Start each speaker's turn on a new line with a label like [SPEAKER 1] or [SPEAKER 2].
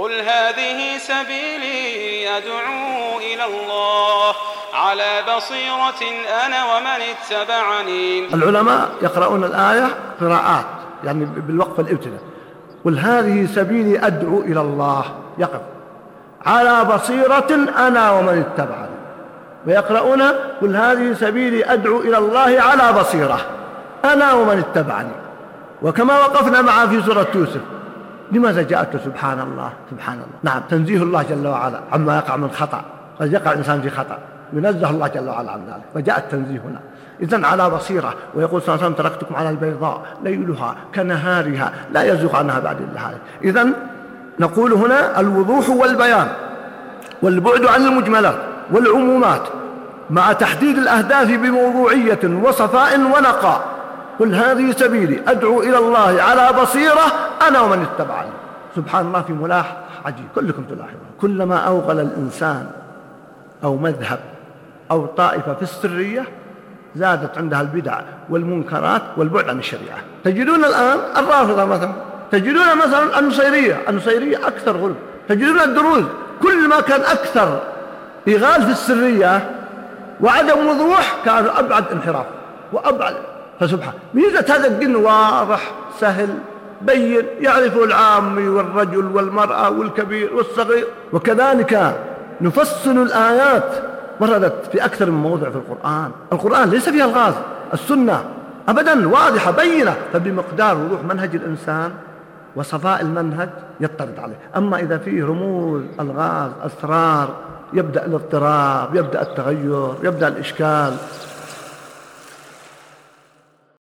[SPEAKER 1] قل هذه سبيلي أدعو إلى الله. على بصيرة أنا ومن اتبعني.
[SPEAKER 2] العلماء يقرؤون الآية قراءات يعني بالوقف الإبتداء. قل هذه سبيلي أدعو إلى الله. يقف على بصيرة أنا ومن اتبعني. ويقرؤون قل هذه سبيلي أدعو إلى الله على بصيرة أنا ومن اتبعني. وكما وقفنا معه في سورة يوسف. لماذا جاءت سبحان الله سبحان الله نعم تنزيه الله جل وعلا عما يقع من خطأ. قد يقع الإنسان في خطأ. ينزه الله جل وعلا عن ذلك. فجاء التنزيه هنا. إذا على بصيرة ويقول صلى الله عليه وسلم تركتكم على البيضاء ليلها كنهارها لا يزوغ عنها بعد الله إذا نقول هنا الوضوح والبيان والبعد عن المجملات والعمومات مع تحديد الأهداف بموضوعية وصفاء ونقاء. قل هذه سبيلي أدعو إلى الله على بصيرة أنا ومن اتبعني. سبحان الله في ملاحظ عجيب. كلكم تلاحظون. كلما أوغل الإنسان أو مذهب أو طائفة في السرية زادت عندها البدع والمنكرات والبعد عن الشريعة. تجدون الآن الرافضة مثلا. تجدون مثلا النصيرية. النصيرية أكثر غلو. تجدون الدروز. كل ما كان أكثر إغال في السرية وعدم وضوح كانوا أبعد انحراف. وأبعد. فسبحان. ميزة هذا الدين واضح سهل بين يعرفه العامي والرجل والمرأة والكبير والصغير. وكذلك نفصل الآيات وردت في أكثر من موضع في القرآن. القرآن ليس فيها الغاز السنة أبدا واضحة بينة. فبمقدار وضوح منهج الإنسان وصفاء المنهج يطرد عليه. أما إذا فيه رموز الغاز أسرار يبدأ الاضطراب يبدأ التغير يبدأ الإشكال